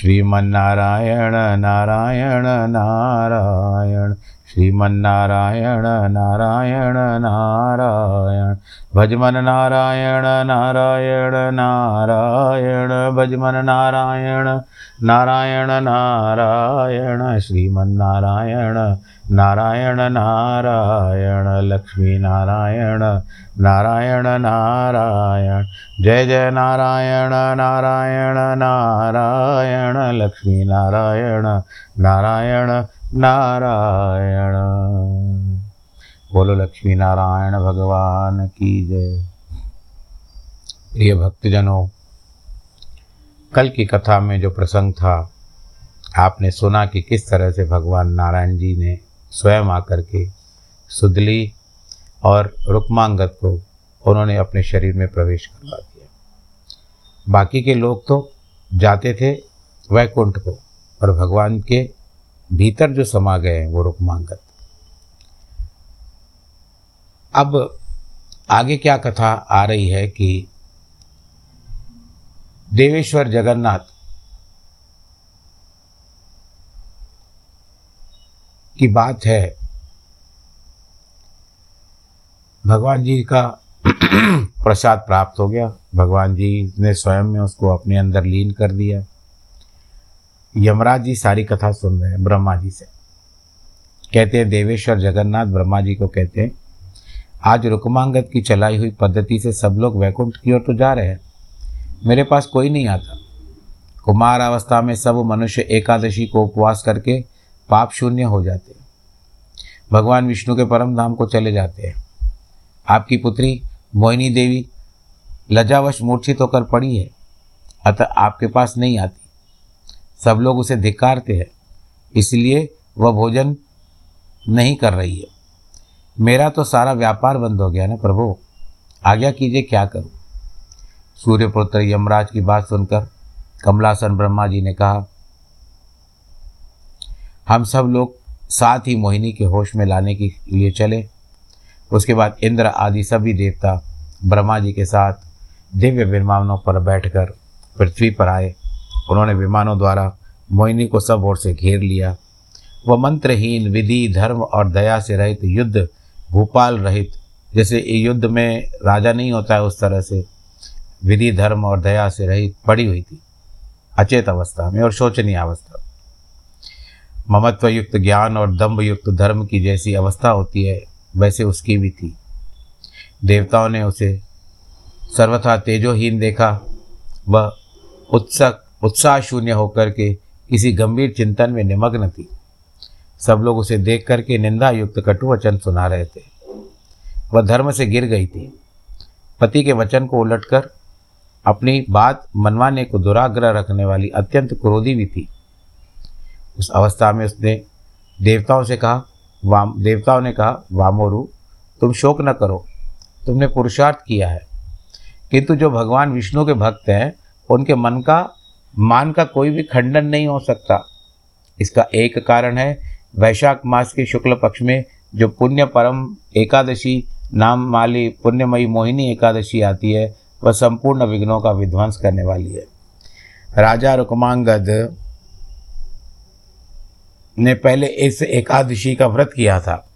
श्रीमन्नारायण, नारायण नारायण। श्रीमन्नारायण, नारायण नारायण। भजमन नारायण नारायण नारायण। भजमन नारायण नारायण नारायण। श्रीमन्नारायण नारायण नारायण, लक्ष्मी नारायण नारायण नारायण, जय जय नारायण नारायण नारायण, लक्ष्मी नारायण नारायण नारायण। बोलो लक्ष्मी नारायण, भगवान की जय। प्रिय भक्तजनों, कल की कथा में जो प्रसंग था, आपने सुना कि किस तरह से भगवान नारायण जी ने स्वयं आकर के सुदली और रुक्मांगत को उन्होंने अपने शरीर में प्रवेश करवा दिया। बाकी के लोग तो जाते थे वैकुंठ को और भगवान के भीतर जो समा गए हैं वो रुक्मांगत अब आगे क्या कथा आ रही है कि देवेश्वर जगन्नाथ की बात है। भगवान जी का प्रसाद प्राप्त हो गया। भगवान जी ने स्वयं में उसको अपने अंदर लीन कर दिया। यमराज जी सारी कथा सुन रहे हैं, ब्रह्मा जी से। कहते हैं, देवेश्वर जगन्नाथ ब्रह्मा जी को कहते हैं, आज रुकमांगत की चलाई हुई पद्धति से सब लोग वैकुंठ की ओर तो जा रहे हैं। मेरे पास कोई नहीं आता। कुमार अवस्था में सब मनुष्य एकादशी को उपवास करके पाप शून्य हो जाते हैं। भगवान विष्णु के परम धाम को चले जाते हैं। आपकी पुत्री मोहिनी देवी लजावश मूर्छित होकर पड़ी है, अतः आपके पास नहीं आती। सब लोग उसे धिक्कारते हैं, इसलिए वह भोजन नहीं कर रही है। मेरा तो सारा व्यापार बंद हो गया ना प्रभु, आज्ञा कीजिए क्या करूँ? सूर्यपुत्र यमराज की बात सुनकर कमलासन ब्रह्मा जी ने कहा हम सब लोग साथ ही मोहिनी के होश में लाने के लिए चले। उसके बाद इंद्र आदि सभी देवता ब्रह्मा जी के साथ दिव्य विमानों पर बैठकर पृथ्वी पर आए। उन्होंने विमानों द्वारा मोहिनी को सब ओर से घेर लिया। वह मंत्रहीन, विधि, धर्म और दया से रहित युद्ध, भूपाल रहित, जैसे युद्ध में राजा नहीं होता है उस तरह से, विधि, धर्म और दया से रहित पड़ी हुई थी। अचेत अवस्था में और शोचनीय अवस्था ममत्व युक्त ज्ञान और दम्भ युक्त धर्म की जैसी अवस्था होती है, वैसे उसकी भी थी। देवताओं ने उसे सर्वथा तेजोहीन देखा। वह उत्सक उत्साह शून्य होकर के किसी गंभीर चिंतन में निमग्न थी। सब लोग उसे देख करके निंदा युक्त कटु वचन सुना रहे थे। वह धर्म से गिर गई थी। पति के वचन को उलटकर अपनी बात मनवाने को दुराग्रह रखने वाली अत्यंत क्रोधी भी थी। उस अवस्था में उसने देवताओं से कहा, वाम, देवताओं ने कहा, वामोरु, तुम शोक न करो, तुमने पुरुषार्थ किया है। किंतु जो भगवान विष्णु के भक्त हैं, उनके मन का, मान का कोई भी खंडन नहीं हो सकता। इसका एक कारण है, वैशाख मास के शुक्ल पक्ष में जो पुण्य परम एकादशी, नाम माली पुण्यमयी मोहिनी एकादशी आती है, वह संपूर्ण विघ्नों का विध्वंस करने वाली है। राजा रुकमांगद ने पहले इस एकादशी का व्रत किया था।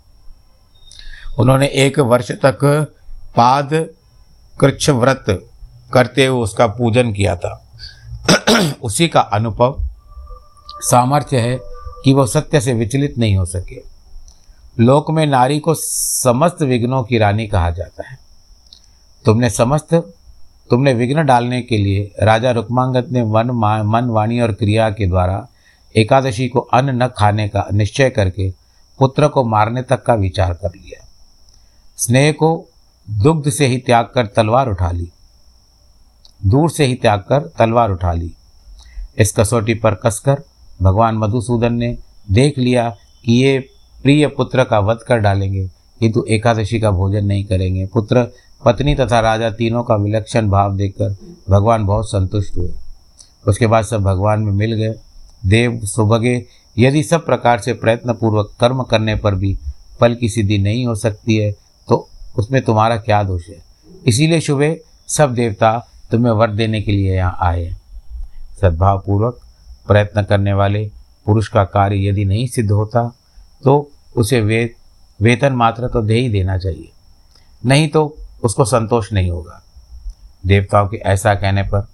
उन्होंने एक वर्ष तक पाद कृच्छ व्रत करते हुए उसका पूजन किया था। उसी का अनुभव सामर्थ्य है कि वह सत्य से विचलित नहीं हो सके। लोक में नारी को समस्त विघ्नों की रानी कहा जाता है। तुमने समस्त, तुमने विघ्न डालने के लिए राजा रुक्मांगत ने वन मन वाणी और क्रिया के द्वारा एकादशी को अन्न न खाने का निश्चय करके पुत्र को मारने तक का विचार कर लिया। स्नेह को दुग्ध से ही त्याग कर तलवार उठा ली। दूर से ही त्याग कर तलवार उठा ली। इस कसौटी पर कसकर भगवान मधुसूदन ने देख लिया कि ये प्रिय पुत्र का वध कर डालेंगे, किंतु एकादशी का भोजन नहीं करेंगे। पुत्र, पत्नी तथा राजा तीनों का विलक्षण भाव देखकर भगवान बहुत संतुष्ट हुए। उसके बाद सब भगवान में मिल गए। देव सुभगे, यदि सब प्रकार से प्रयत्नपूर्वक कर्म करने पर भी फल की सिद्धि नहीं हो सकती है तो उसमें तुम्हारा क्या दोष है? इसीलिए शुभे, सब देवता तुम्हें वर देने के लिए यहाँ आए हैं। सद्भावपूर्वक प्रयत्न करने वाले पुरुष का कार्य यदि नहीं सिद्ध होता तो उसे वे, वेतन मात्र तो दे ही देना चाहिए। नहीं तो उसको संतोष नहीं होगा। देवताओं के ऐसा कहने पर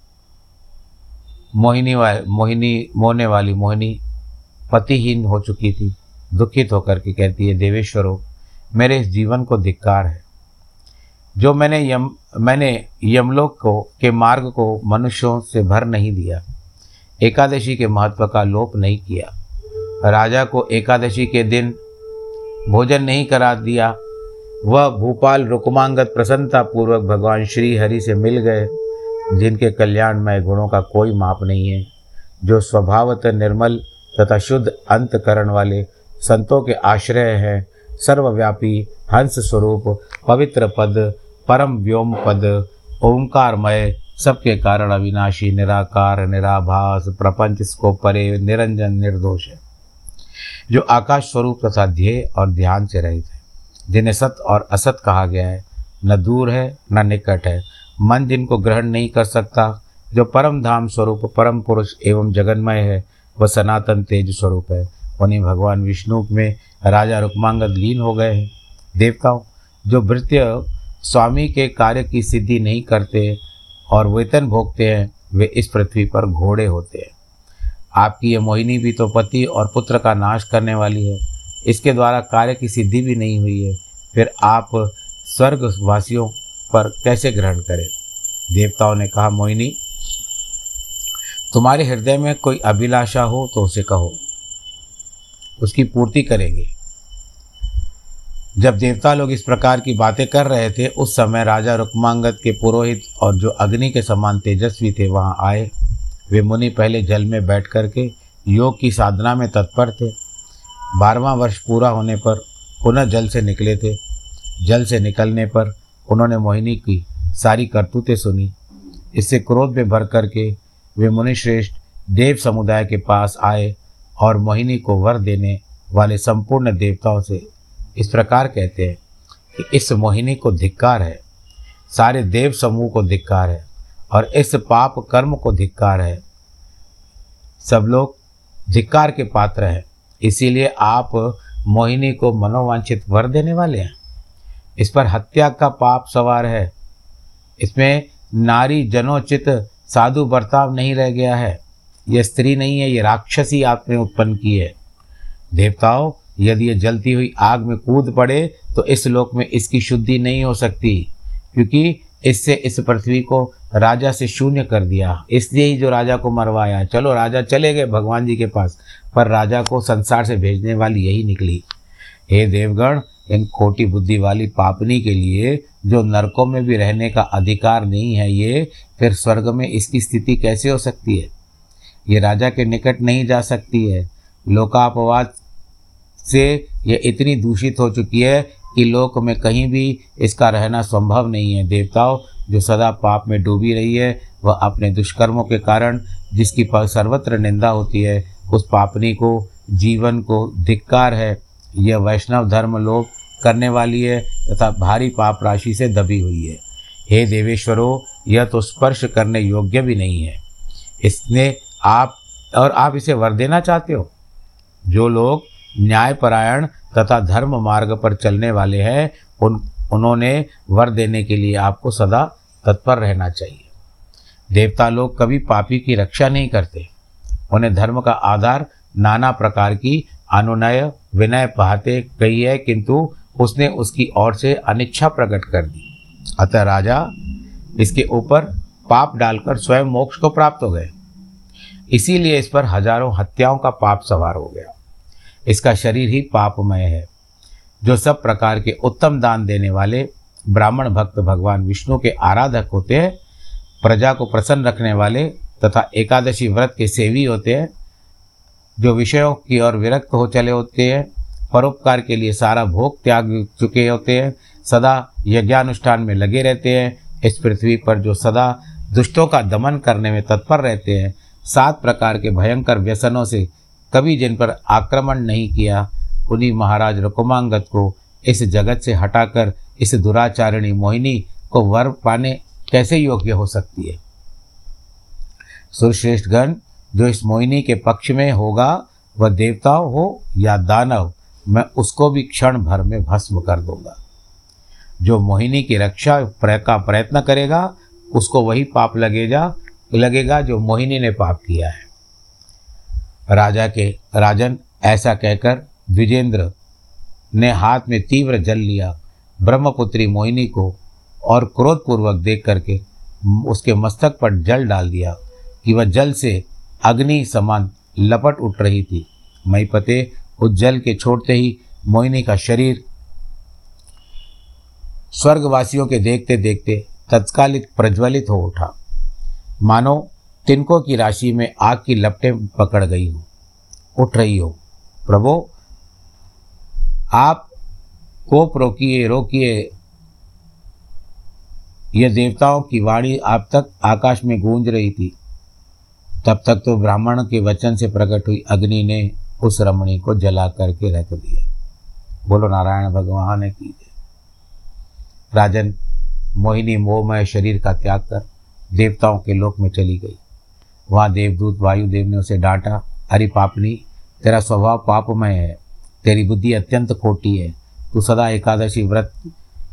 मोहिनी वा, मोहिनी, मोहने वाली मोहिनी पतिहीन हो चुकी थी, दुखित होकर के कहती है, देवेश्वरों, मेरे इस जीवन को धिक्कार है। जो मैंने यम, मैंने यमलोक को, के मार्ग को मनुष्यों से भर नहीं दिया, एकादशी के महत्व का लोप नहीं किया, राजा को एकादशी के दिन भोजन नहीं करा दिया, वह भूपाल रुकमांगत प्रसन्नतापूर्वक भगवान श्री हरि से मिल गए जिनके कल्याणमय गुणों का कोई माप नहीं है, जो स्वभावत निर्मल तथा शुद्ध अंतकरण वाले संतों के आश्रय हैं, सर्वव्यापी हंस स्वरूप, पवित्र पद, परम व्योम पद, ओंकारमय, सबके कारण अविनाशी, निराकार, निराभास, प्रपंच को परे, निरंजन, निर्दोष है, जो आकाश स्वरूप तथा ध्येय और ध्यान से रहित है। जिन्हें सत और असत कहा गया है, न दूर है, न निकट है मन जिनको ग्रहण नहीं कर सकता, जो परम धाम स्वरूप, परम पुरुष एवं जगन्मय है, वह सनातन तेज स्वरूप है। उन्हीं भगवान विष्णु में राजा रुक्मांगद लीन हो गए हैं। देवताओं, जो भृत्य स्वामी के कार्य की सिद्धि नहीं करते और वेतन भोगते हैं, वे इस पृथ्वी पर घोड़े होते हैं। आपकी ये मोहिनी भी तो पति और पुत्र का नाश करने वाली है। इसके द्वारा कार्य की सिद्धि भी नहीं हुई है। फिर आप स्वर्गवासियों पर कैसे ग्रहण करें? देवताओं ने कहा, मोहिनी, तुम्हारे हृदय में कोई अभिलाषा हो तो उसे कहो। उसकी पूर्ति करेंगे। जब देवता लोग इस प्रकार की बातें कर रहे थे, उस समय राजा रुक्मांगद के पुरोहित और जो अग्नि के समान तेजस्वी थे वहाँ आए। वे मुनि पहले जल में बैठ कर के योग की साधना में तत्पर थे। बारहवा वर्ष पूरा होने पर पुनः जल से निकले थे। जल से निकलने पर उन्होंने मोहिनी की सारी करतूतें सुनी। इससे क्रोध में भर करके वे मुनिश्रेष्ठ देव समुदाय के पास आए और मोहिनी को वर देने वाले संपूर्ण देवताओं से इस प्रकार कहते हैं कि इस मोहिनी को धिक्कार है, सारे देव समूह को धिक्कार है और इस पाप कर्म को धिक्कार है। सब लोग धिक्कार के पात्र हैं, इसीलिए आप मोहिनी को मनोवांछित वर देने वाले हैं। इस पर हत्या का पाप सवार है। इसमें नारी जनोचित साधु बर्ताव नहीं रह गया है। यह स्त्री नहीं है ये राक्षसी आपने उत्पन्न की है। देवताओं, यदि ये जलती हुई आग में कूद पड़े तो इस लोक में इसकी शुद्धि नहीं हो सकती, क्योंकि इससे इस पृथ्वी को राजा से शून्य कर दिया। इसलिए ही जो राजा को मरवाया। चलो, राजा चले गए भगवान जी के पास, पर राजा को संसार से भेजने वाली यही निकली। हे देवगण इन खोटी बुद्धि वाली पापनी के लिए जो नरकों में भी रहने का अधिकार नहीं है ये, फिर स्वर्ग में इसकी स्थिति कैसे हो सकती है? ये राजा के निकट नहीं जा सकती है। लोकापवाद से ये इतनी दूषित हो चुकी है कि लोक में कहीं भी इसका रहना संभव नहीं है। देवताओं, जो सदा पाप में डूबी रही है, वह अपने दुष्कर्मों के कारण जिसकी सर्वत्र निंदा होती है, उस पापनी को, जीवन को धिक्कार है। यह वैष्णव धर्म लोग करने वाली है तथा भारी पाप राशि से दबी हुई है। हे देवेश्वरों, यह तो स्पर्श करने योग्य भी नहीं है। इसने आप और आप इसे वर देना चाहते हो? जो लोग न्यायपरायण तथा धर्म मार्ग पर चलने वाले हैं, उन, उन्होंने वर देने के लिए आपको सदा तत्पर रहना चाहिए। देवता लोग कभी पापी की रक्षा नहीं करते। उन्हें धर्म का आधार नाना प्रकार की अनुनय, विनय पाते गई है, किंतु उसने उसकी ओर से अनिच्छा प्रकट कर दी। अतः राजा इसके ऊपर पाप डालकर स्वयं मोक्ष को प्राप्त हो गए। इसीलिए इस पर हज़ारों हत्याओं का पाप सवार हो गया। इसका शरीर ही पापमय है, जो सब प्रकार के उत्तम दान देने वाले ब्राह्मण भक्त भगवान विष्णु के आराधक होते हैं, प्रजा को प्रसन्न रखने वाले तथा एकादशी व्रत के सेवी होते हैं, जो विषयों की ओर विरक्त हो चले होते हैं परोपकार के लिए सारा भोग त्याग चुके होते हैं, सदा यज्ञानुष्ठान में लगे रहते हैं, इस पृथ्वी पर जो सदा दुष्टों का दमन करने में तत्पर रहते हैं, सात प्रकार के भयंकर व्यसनों से कभी जिन पर आक्रमण नहीं किया, उन्हीं महाराज रुकुमांगत को इस जगत से हटाकर, इस दुराचारिणी मोहिनी को वर पाने कैसे योग्य हो सकती है? सुरश्रेष्ठ गण, जो इस मोहिनी के पक्ष में होगा, वह देवताओं हो या दानव मैं उसको भी क्षण भर में भस्म कर दूँगा। जो मोहिनी की रक्षा का प्रयत्न करेगा, उसको वही पाप लगेगा लगेगा जो मोहिनी ने पाप किया है। राजा के, राजन ऐसा कहकर द्विजेंद्र ने हाथ में तीव्र जल लिया। ब्रह्मपुत्री मोहिनी को और क्रोधपूर्वक देख करके उसके मस्तक पर जल डाल दिया कि वह जल से अग्नि समान लपट उठ रही थी। मईपते जल के छोड़ते ही मोहिनी का शरीर स्वर्गवासियों के देखते देखते तत्कालिक प्रज्वलित हो उठा। मानो तिनकों की राशि में आग की लपटें पकड़ गई हो। उठ रही हो, प्रभो, आप कोप रोकिए रोकिए। यह देवताओं की वाणी आप तक आकाश में गूंज रही थी। तब तक तो ब्राह्मण के वचन से प्रकट हुई अग्नि ने उस रमणी को जला करके रख दिया। बोलो, नारायण भगवान की राजन, मोहिनी मोहमय शरीर का त्याग कर देवताओं के लोक में चली गई। वहाँ देवदूत वायुदेव ने उसे डांटा, अरे पापनी, तेरा स्वभाव पापमय है। तेरी बुद्धि अत्यंत खोटी है। तू सदा एकादशी व्रत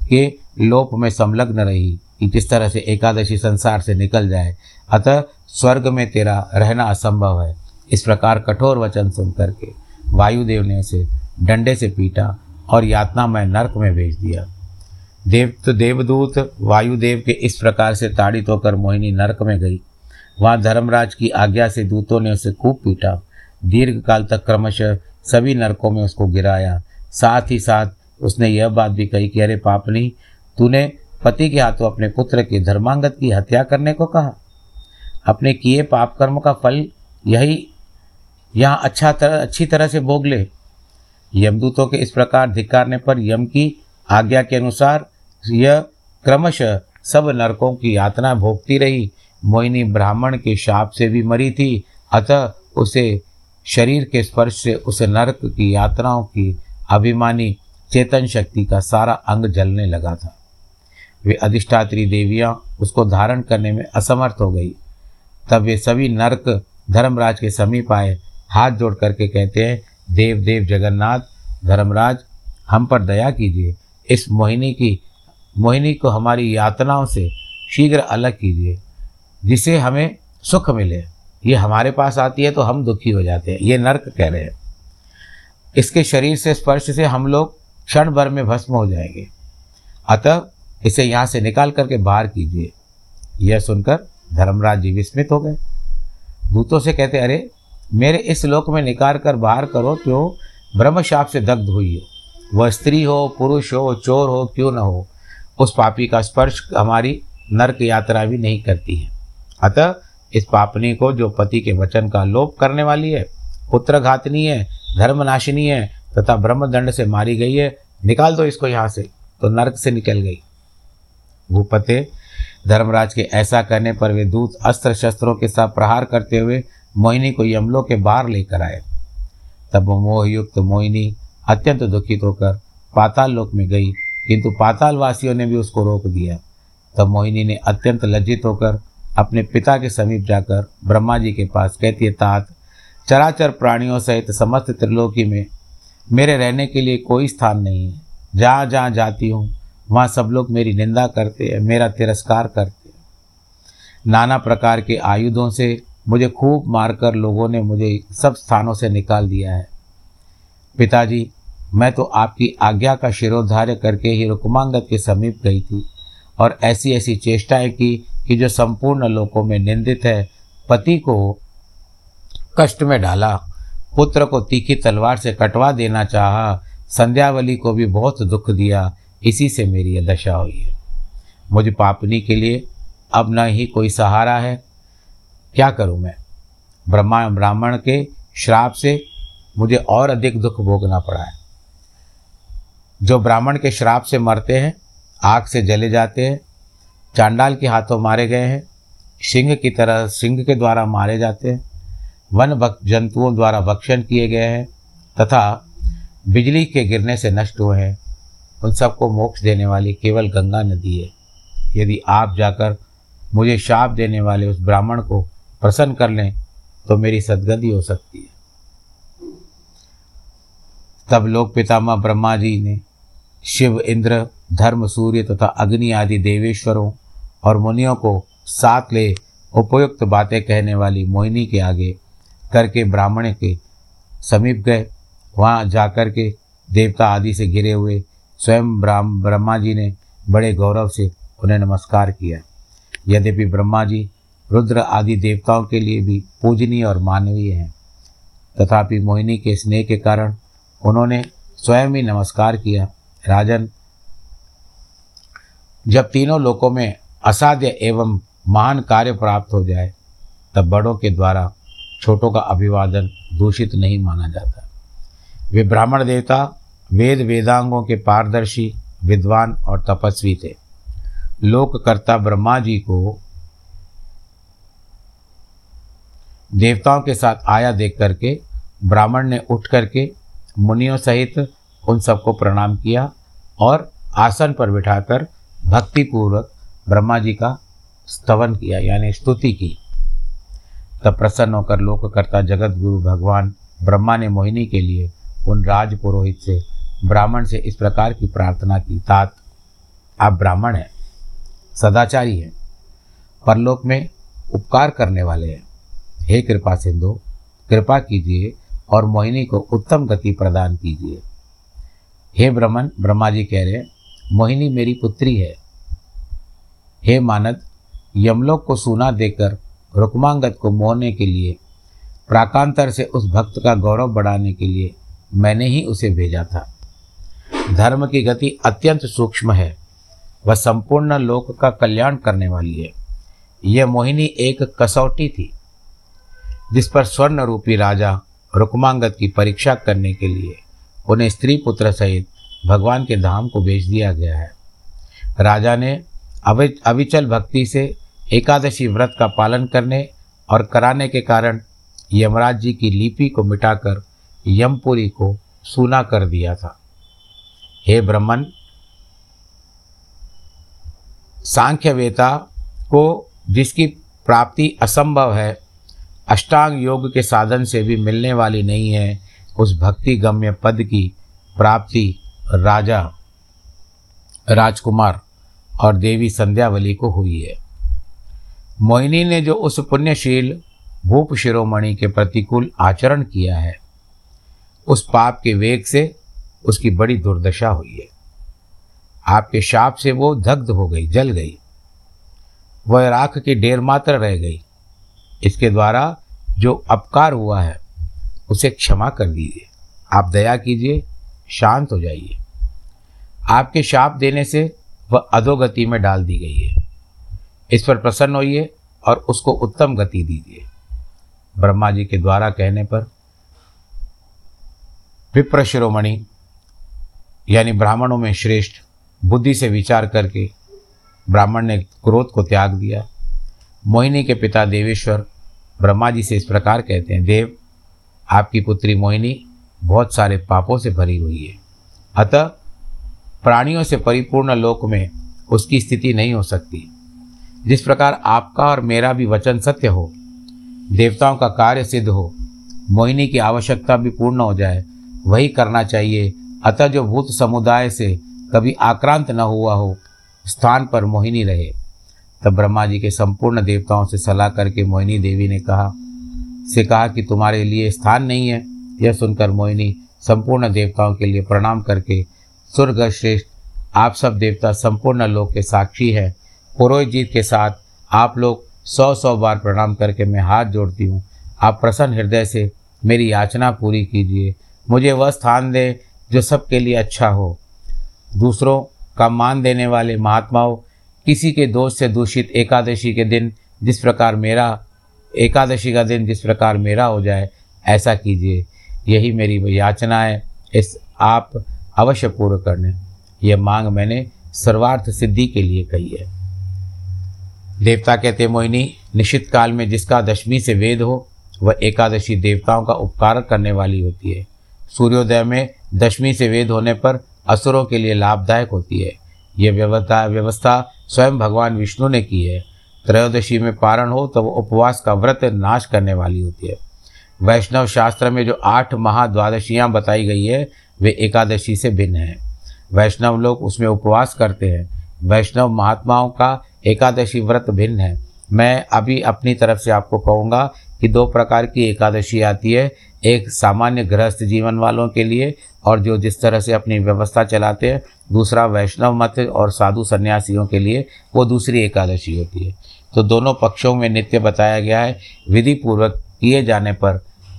के लोप में संलग्न रही कि किस तरह से एकादशी संसार से निकल जाए, अतः स्वर्ग में तेरा रहना असंभव है। इस प्रकार कठोर वचन सुन करके वायुदेव ने उसे डंडे से पीटा और यातनामय नरक में भेज दिया। देव तो देवदूत वायुदेव के इस प्रकार से ताड़ित होकर मोहिनी नरक में गई। वहाँ धर्मराज की आज्ञा से दूतों ने उसे खूब पीटा। दीर्घ काल तक क्रमशः सभी नरकों में उसको गिराया। साथ ही साथ उसने यह बात भी कही कि, अरे पापनी, तूने पति के हाथों अपने पुत्र की धर्मांगत की हत्या करने को कहा। अपने किए पाप कर्म का फल यही यहाँ अच्छा तरह, अच्छी तरह से भोग ले। यमदूतों के इस प्रकार धिकारने पर यम की आज्ञा के अनुसार यह क्रमशः सब नरकों की यातना भोगती रही। मोहिनी ब्राह्मण के शाप से भी मरी थी, अतः उसे शरीर के स्पर्श से उस नरक की यात्राओं की अभिमानी चेतन शक्ति का सारा अंग जलने लगा था। वे अधिष्ठात्री देवियाँ उसको धारण करने में असमर्थ हो गई। तब वे सभी नरक धर्मराज के समीप आए। हाथ जोड़ करके कहते हैं, देव देव जगन्नाथ, धर्मराज, हम पर दया कीजिए। इस मोहिनी की, मोहिनी को हमारी यातनाओं से शीघ्र अलग कीजिए जिसे हमें सुख मिले। ये हमारे पास आती है तो हम दुखी हो जाते हैं, ये नर्क कह रहे हैं। इसके शरीर से, स्पर्श से हम लोग क्षण भर में भस्म हो जाएँगे। अतः इसे यहाँ से निकाल करके बाहर कीजिए। यह सुनकर धर्मराज जी विस्मित हो गए। भूतों से कहते, अरे मेरे इस लोक में निकाल कर बाहर करो, क्यों? ब्रह्मशाप से दग्ध हुई हो। वह स्त्री हो, पुरुष हो, चोर हो, क्यों न हो? उस पापी का स्पर्श हमारी नरक यात्रा भी नहीं करती है। अतः इस पापनी को जो पति के वचन का लोप करने वाली है पुत्र घातनी है, धर्मनाशिनी है, तथा ब्रह्मदंड से मारी गई है, निकाल दो इसको यहाँ से तो नरक से निकल गई। भूपते धर्मराज के ऐसा करने पर वे दूत अस्त्र शस्त्रों के साथ प्रहार करते हुए मोहिनी को यमलों के बाहर लेकर आए। तब मोहयुक्त मोहिनी अत्यंत दुखित होकर पाताल लोक में गई, किंतु पाताल वासियों ने भी उसको रोक दिया। तब मोहिनी ने अत्यंत लज्जित होकर अपने पिता के समीप जाकर ब्रह्मा जी के पास कहती है, तात, चराचर प्राणियों सहित समस्त त्रिलोकी में मेरे रहने के लिए कोई स्थान नहीं है। जहाँ जहाँ जाती हूँ, वहाँ सब लोग मेरी निंदा करते हैं, मेरा तिरस्कार करते हैं। नाना प्रकार के आयुधों से मुझे खूब मारकर लोगों ने मुझे सब स्थानों से निकाल दिया है। पिताजी, मैं तो आपकी आज्ञा का शिरोधार्य करके ही रुकमांगत के समीप गई थी और ऐसी ऐसी चेष्टाएँ की कि जो संपूर्ण लोकों में निंदित है, पति को कष्ट में डाला, पुत्र को तीखी तलवार से कटवा देना चाहा, संध्यावली को भी बहुत दुख दिया, इसी से मेरी यह दशा हुई है। मुझे पापनी के लिए अब न ही कोई सहारा है क्या करूँ मैं? ब्रह्मा ब्राह्मण के श्राप से मुझे और अधिक दुख भोगना पड़ा है। जो ब्राह्मण के श्राप से मरते हैं, आग से जले जाते हैं, चांडाल के हाथों मारे गए हैं, सिंह की तरह सिंह के द्वारा मारे जाते हैं, वन जंतुओं द्वारा भक्षण किए गए हैं, तथा बिजली के गिरने से नष्ट हुए हैं, उन सबको मोक्ष देने वाली केवल गंगा नदी है। यदि आप जाकर मुझे शाप देने वाले उस ब्राह्मण को प्रसन्न कर लें तो मेरी सदगति हो सकती है। तब लोक पितामह ब्रह्मा जी ने शिव, इंद्र, धर्म, सूर्य तथा अग्नि आदि देवेश्वरों और मुनियों को साथ ले उपयुक्त बातें कहने वाली मोहिनी के आगे करके ब्राह्मण के समीप गए। वहाँ जाकर के देवता आदि से घिरे हुए स्वयं ब्राह्म, ब्रह्मा जी ने बड़े गौरव से उन्हें नमस्कार किया। यद्यपि ब्रह्मा जी रुद्र आदि देवताओं के लिए भी पूजनीय और मानवीय हैं। तथापि मोहिनी के स्नेह के कारण उन्होंने स्वयं ही नमस्कार किया। राजन, जब तीनों लोकों में असाध्य एवं महान कार्य प्राप्त हो जाए, तब बड़ों के द्वारा छोटों का अभिवादन दूषित नहीं माना जाता। वे ब्राह्मण देवता, वेद वेदांगों के पारदर्शी, विद्वान और तपस्वी थे। लोककर्ता ब्रह्मा जी को देवताओं के साथ आया देख करके, ब्राह्मण ने उठ करके मुनियों सहित उन सबको प्रणाम किया और आसन पर बिठाकर भक्तिपूर्वक ब्रह्मा जी का स्तवन किया, यानी स्तुति की। तब प्रसन्न होकर लोककर्ता जगत गुरु भगवान ब्रह्मा ने मोहिनी के लिए उन राज पुरोहित से, ब्राह्मण से इस प्रकार की प्रार्थना की, तात, आप ब्राह्मण हैं, सदाचारी हैं, परलोक में उपकार करने वाले हैं। हे कृपा सिंधु, कृपा कीजिए और मोहिनी को उत्तम गति प्रदान कीजिए। हे ब्रह्मन, ब्रह्मा जी कह रहे मोहिनी मेरी पुत्री है। हे मानद, यमलोक को सूना देकर रुकमांगत को मोहने के लिए, प्राकांतर से उस भक्त का गौरव बढ़ाने के लिए मैंने ही उसे भेजा था। धर्म की गति अत्यंत सूक्ष्म है। वह संपूर्ण लोक का कल्याण करने वाली है। यह मोहिनी एक कसौटी थी। जिस पर स्वर्ण रूपी राजा रुकमांगत की परीक्षा करने के लिए उन्हें स्त्री पुत्र सहित भगवान के धाम को भेज दिया गया है। राजा ने अविचल भक्ति से एकादशी व्रत का पालन करने और कराने के कारण यमराज जी की लिपि को मिटाकर यमपुरी को सूना कर दिया था। हे ब्रह्मन, सांख्यवेता को जिसकी प्राप्ति असंभव है अष्टांग योग के साधन से भी मिलने वाली नहीं है उस भक्ति गम्य पद की प्राप्ति राजा, राजकुमार और देवी संध्यावली को हुई है। मोहिनी ने जो उस पुण्यशील भूप शिरोमणि के प्रतिकूल आचरण किया है, उस पाप के वेग से उसकी बड़ी दुर्दशा हुई है। आपके शाप से वो दग्ध हो गई, जल गई। वह राख की ढेर मात्र रह गई। इसके द्वारा जो अपकार हुआ है, उसे क्षमा कर दीजिए। आप दया कीजिए, शांत हो जाइए। आपके शाप देने से वह अधोगति में डाल दी गई है। इस पर प्रसन्न होइए और उसको उत्तम गति दीजिए। ब्रह्मा जी के द्वारा कहने पर विप्र शिरोमणि यानी ब्राह्मणों में श्रेष्ठ, बुद्धि से विचार करके ब्राह्मण ने क्रोध को त्याग दिया। मोहिनी के पिता देवेश्वर ब्रह्मा जी से इस प्रकार कहते हैं, देव, आपकी पुत्री मोहिनी बहुत सारे पापों से भरी हुई है। अतः प्राणियों से परिपूर्ण लोक में उसकी स्थिति नहीं हो सकती। जिस प्रकार आपका और मेरा भी वचन सत्य हो, देवताओं का कार्य सिद्ध हो, मोहिनी की आवश्यकता भी पूर्ण हो जाए, वही करना चाहिए। अतः जो भूत समुदाय से कभी आक्रांत न हुआ हो, स्थान पर मोहिनी रहे। तब ब्रह्मा जी के संपूर्ण देवताओं से सलाह करके मोहिनी देवी ने कहा, से कहा कि तुम्हारे लिए स्थान नहीं है। यह सुनकर मोहिनी संपूर्ण देवताओं के लिए प्रणाम करके, स्वर्ग श्रेष्ठ, आप सब देवता संपूर्ण लोक के साक्षी हैं। पुरोहित जी के साथ आप लोग सौ सौ बार प्रणाम करके मैं हाथ जोड़ती हूँ। आप प्रसन्न हृदय से मेरी याचना पूरी कीजिए। मुझे वह स्थान दे जो सबके लिए अच्छा हो। दूसरों का मान देने वाले महात्माओं किसी के दोष से दूषित एकादशी के दिन जिस प्रकार मेरा, एकादशी का दिन जिस प्रकार मेरा हो जाए, ऐसा कीजिए। यही मेरी याचना है। इस आप अवश्य पूर्ण करने यह मांग मैंने सर्वार्थ सिद्धि के लिए कही है। देवता कहते मोहिनी, निश्चित काल में जिसका दशमी से वेद हो, वह एकादशी देवताओं का उपकार करने वाली होती है। सूर्योदय में दशमी से वेद होने पर असुरों के लिए लाभदायक होती है। यह व्यवस्था व्यवस्था स्वयं भगवान विष्णु ने की है। त्रयोदशी में पारण हो तो उपवास का व्रत नाश करने वाली होती है। वैष्णव शास्त्र में जो आठ महाद्वादशियाँ बताई गई है, वे एकादशी से भिन्न हैं। वैष्णव लोग उसमें उपवास करते हैं। वैष्णव महात्माओं का एकादशी व्रत भिन्न है। मैं अभी अपनी तरफ़ से आपको कहूँगा कि दो प्रकार की एकादशी आती है एक सामान्य गृहस्थ जीवन वालों के लिए और जो जिस तरह से अपनी व्यवस्था चलाते हैं, दूसरा वैष्णव मत और साधु सन्यासियों के लिए वो दूसरी एकादशी होती है। तो दोनों पक्षों में नित्य बताया गया है विधि पूर्वक किए जाने पर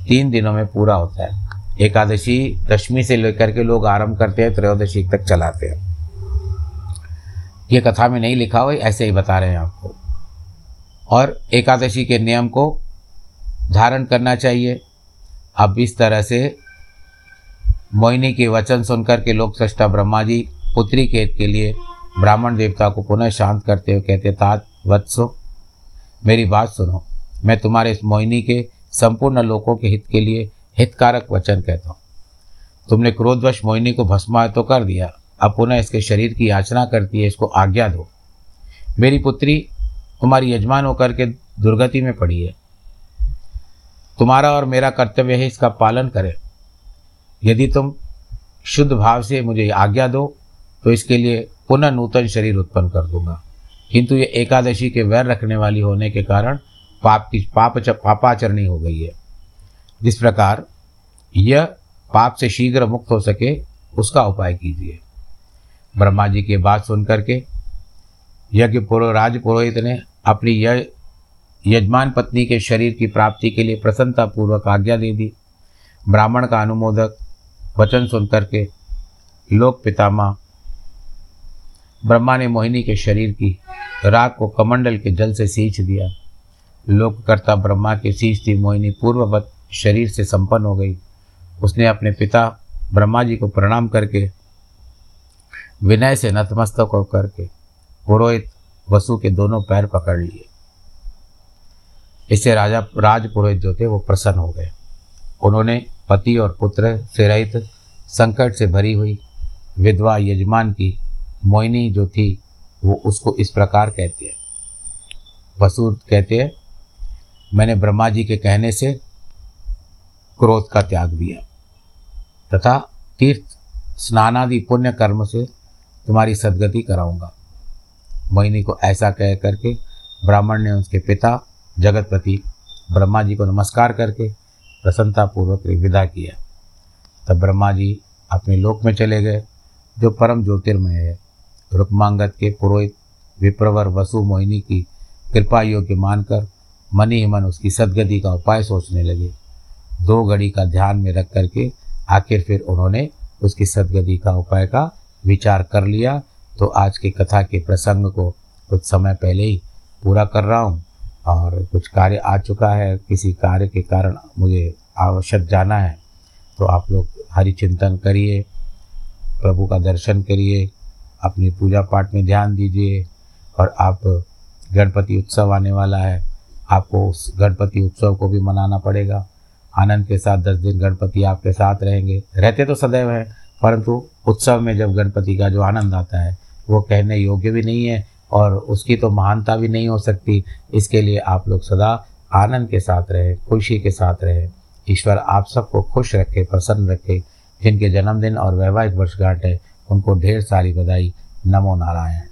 तीन दिनों में पूरा होता है। एकादशी दशमी से लेकर के लोग आरंभ करते हैं, त्रयोदशी तक चलाते हैं। ये कथा में नहीं लिखा हुआ ऐसे ही बता रहे हैं आपको। और एकादशी के नियम को धारण करना चाहिए। अब इस तरह से मोहिनी के वचन सुनकर के लोक सृष्टा ब्रह्मा जी पुत्री के के लिए ब्राह्मण देवता को पुनः शांत करते हुए कहते, तात, वत्सो, मेरी बात सुनो। मैं तुम्हारे इस मोहिनी के संपूर्ण लोगों के हित के लिए हितकारक वचन कहता हूँ। तुमने क्रोधवश मोहिनी को भस्मा तो कर दिया। अब पुनः इसके शरीर की याचना करती है, इसको आज्ञा दो। मेरी पुत्री तुम्हारी यजमान होकर के दुर्गति में पड़ी है। तुम्हारा और मेरा कर्तव्य है इसका पालन करें। यदि तुम शुद्ध भाव से मुझे आज्ञा दो तो इसके लिए पुनः नूतन शरीर उत्पन्न कर दूँगा। किंतु ये एकादशी के वैर रखने वाली होने के कारण पाप की पाप पापाचरणी हो गई है। जिस प्रकार यह पाप से शीघ्र मुक्त हो सके, उसका उपाय कीजिए। ब्रह्मा जी की बात सुन करके यज्ञ पुरो राज पुरोहित ने अपनी यह यजमान पत्नी के शरीर की प्राप्ति के लिए प्रसन्नतापूर्वक आज्ञा दे दी। ब्राह्मण का अनुमोदक वचन सुन करके लोक पितामा ब्रह्मा ने मोहिनी के शरीर की राग को कमंडल के जल से सींच दिया। लोककर्ता ब्रह्मा के सींचती मोहिनी पूर्ववत शरीर से संपन्न हो गई। उसने अपने पिता ब्रह्मा जी को प्रणाम करके विनय से नतमस्तक होकर के पुरोहित वसु के दोनों पैर पकड़ लिए। इससे राजा, राज पुरोहित जो थे, वो प्रसन्न हो गए। उन्होंने पति और पुत्र से रहित संकट से भरी हुई विधवा यजमान की मोहिनी जो थी, वो उसको इस प्रकार कहते हैं। वसु कहते हैं, मैंने ब्रह्मा जी के कहने से क्रोध का त्याग दिया तथा तीर्थ, स्नानादि पुण्य कर्म से तुम्हारी सदगति कराऊँगा। मोहिनी को ऐसा कह करके ब्राह्मण ने उसके पिता जगतपति ब्रह्मा जी को नमस्कार करके प्रसन्नतापूर्वक विदा किया। तब ब्रह्मा जी अपने लोक में चले गए, जो परम ज्योतिर्मय है। रुक्मांगत के पुरोहित विप्रवर वसु मोहिनी की कृपा योग्य मानकर मनी ही मन उसकी सदगति का उपाय सोचने लगे। दो घड़ी का ध्यान में रख करके आखिर फिर उन्होंने उसकी सदगति का उपाय का विचार कर लिया। तो आज की कथा के प्रसंग को कुछ समय पहले ही पूरा कर रहा हूँ। और कुछ कार्य आ चुका है, किसी कार्य के कारण मुझे आवश्यक जाना है तो आप लोग हरि चिंतन करिए, प्रभु का दर्शन करिए, अपनी पूजा पाठ में ध्यान दीजिए, और आप गणपति उत्सव आने वाला है, आपको उस गणपति उत्सव को भी मनाना पड़ेगा। आनंद के साथ दस दिन गणपति आपके साथ रहेंगे। रहते तो सदैव हैं, परंतु उत्सव में जब गणपति का जो आनंद आता है, वो कहने योग्य भी नहीं है और उसकी तो महानता भी नहीं हो सकती। इसके लिए आप लोग सदा आनंद के साथ रहें, खुशी के साथ रहें। ईश्वर आप सबको खुश रखे, प्रसन्न रखे। जिनके जन्मदिन और वैवाहिक वर्षगांठ है, उनको ढेर सारी बधाई। नमो नारायण।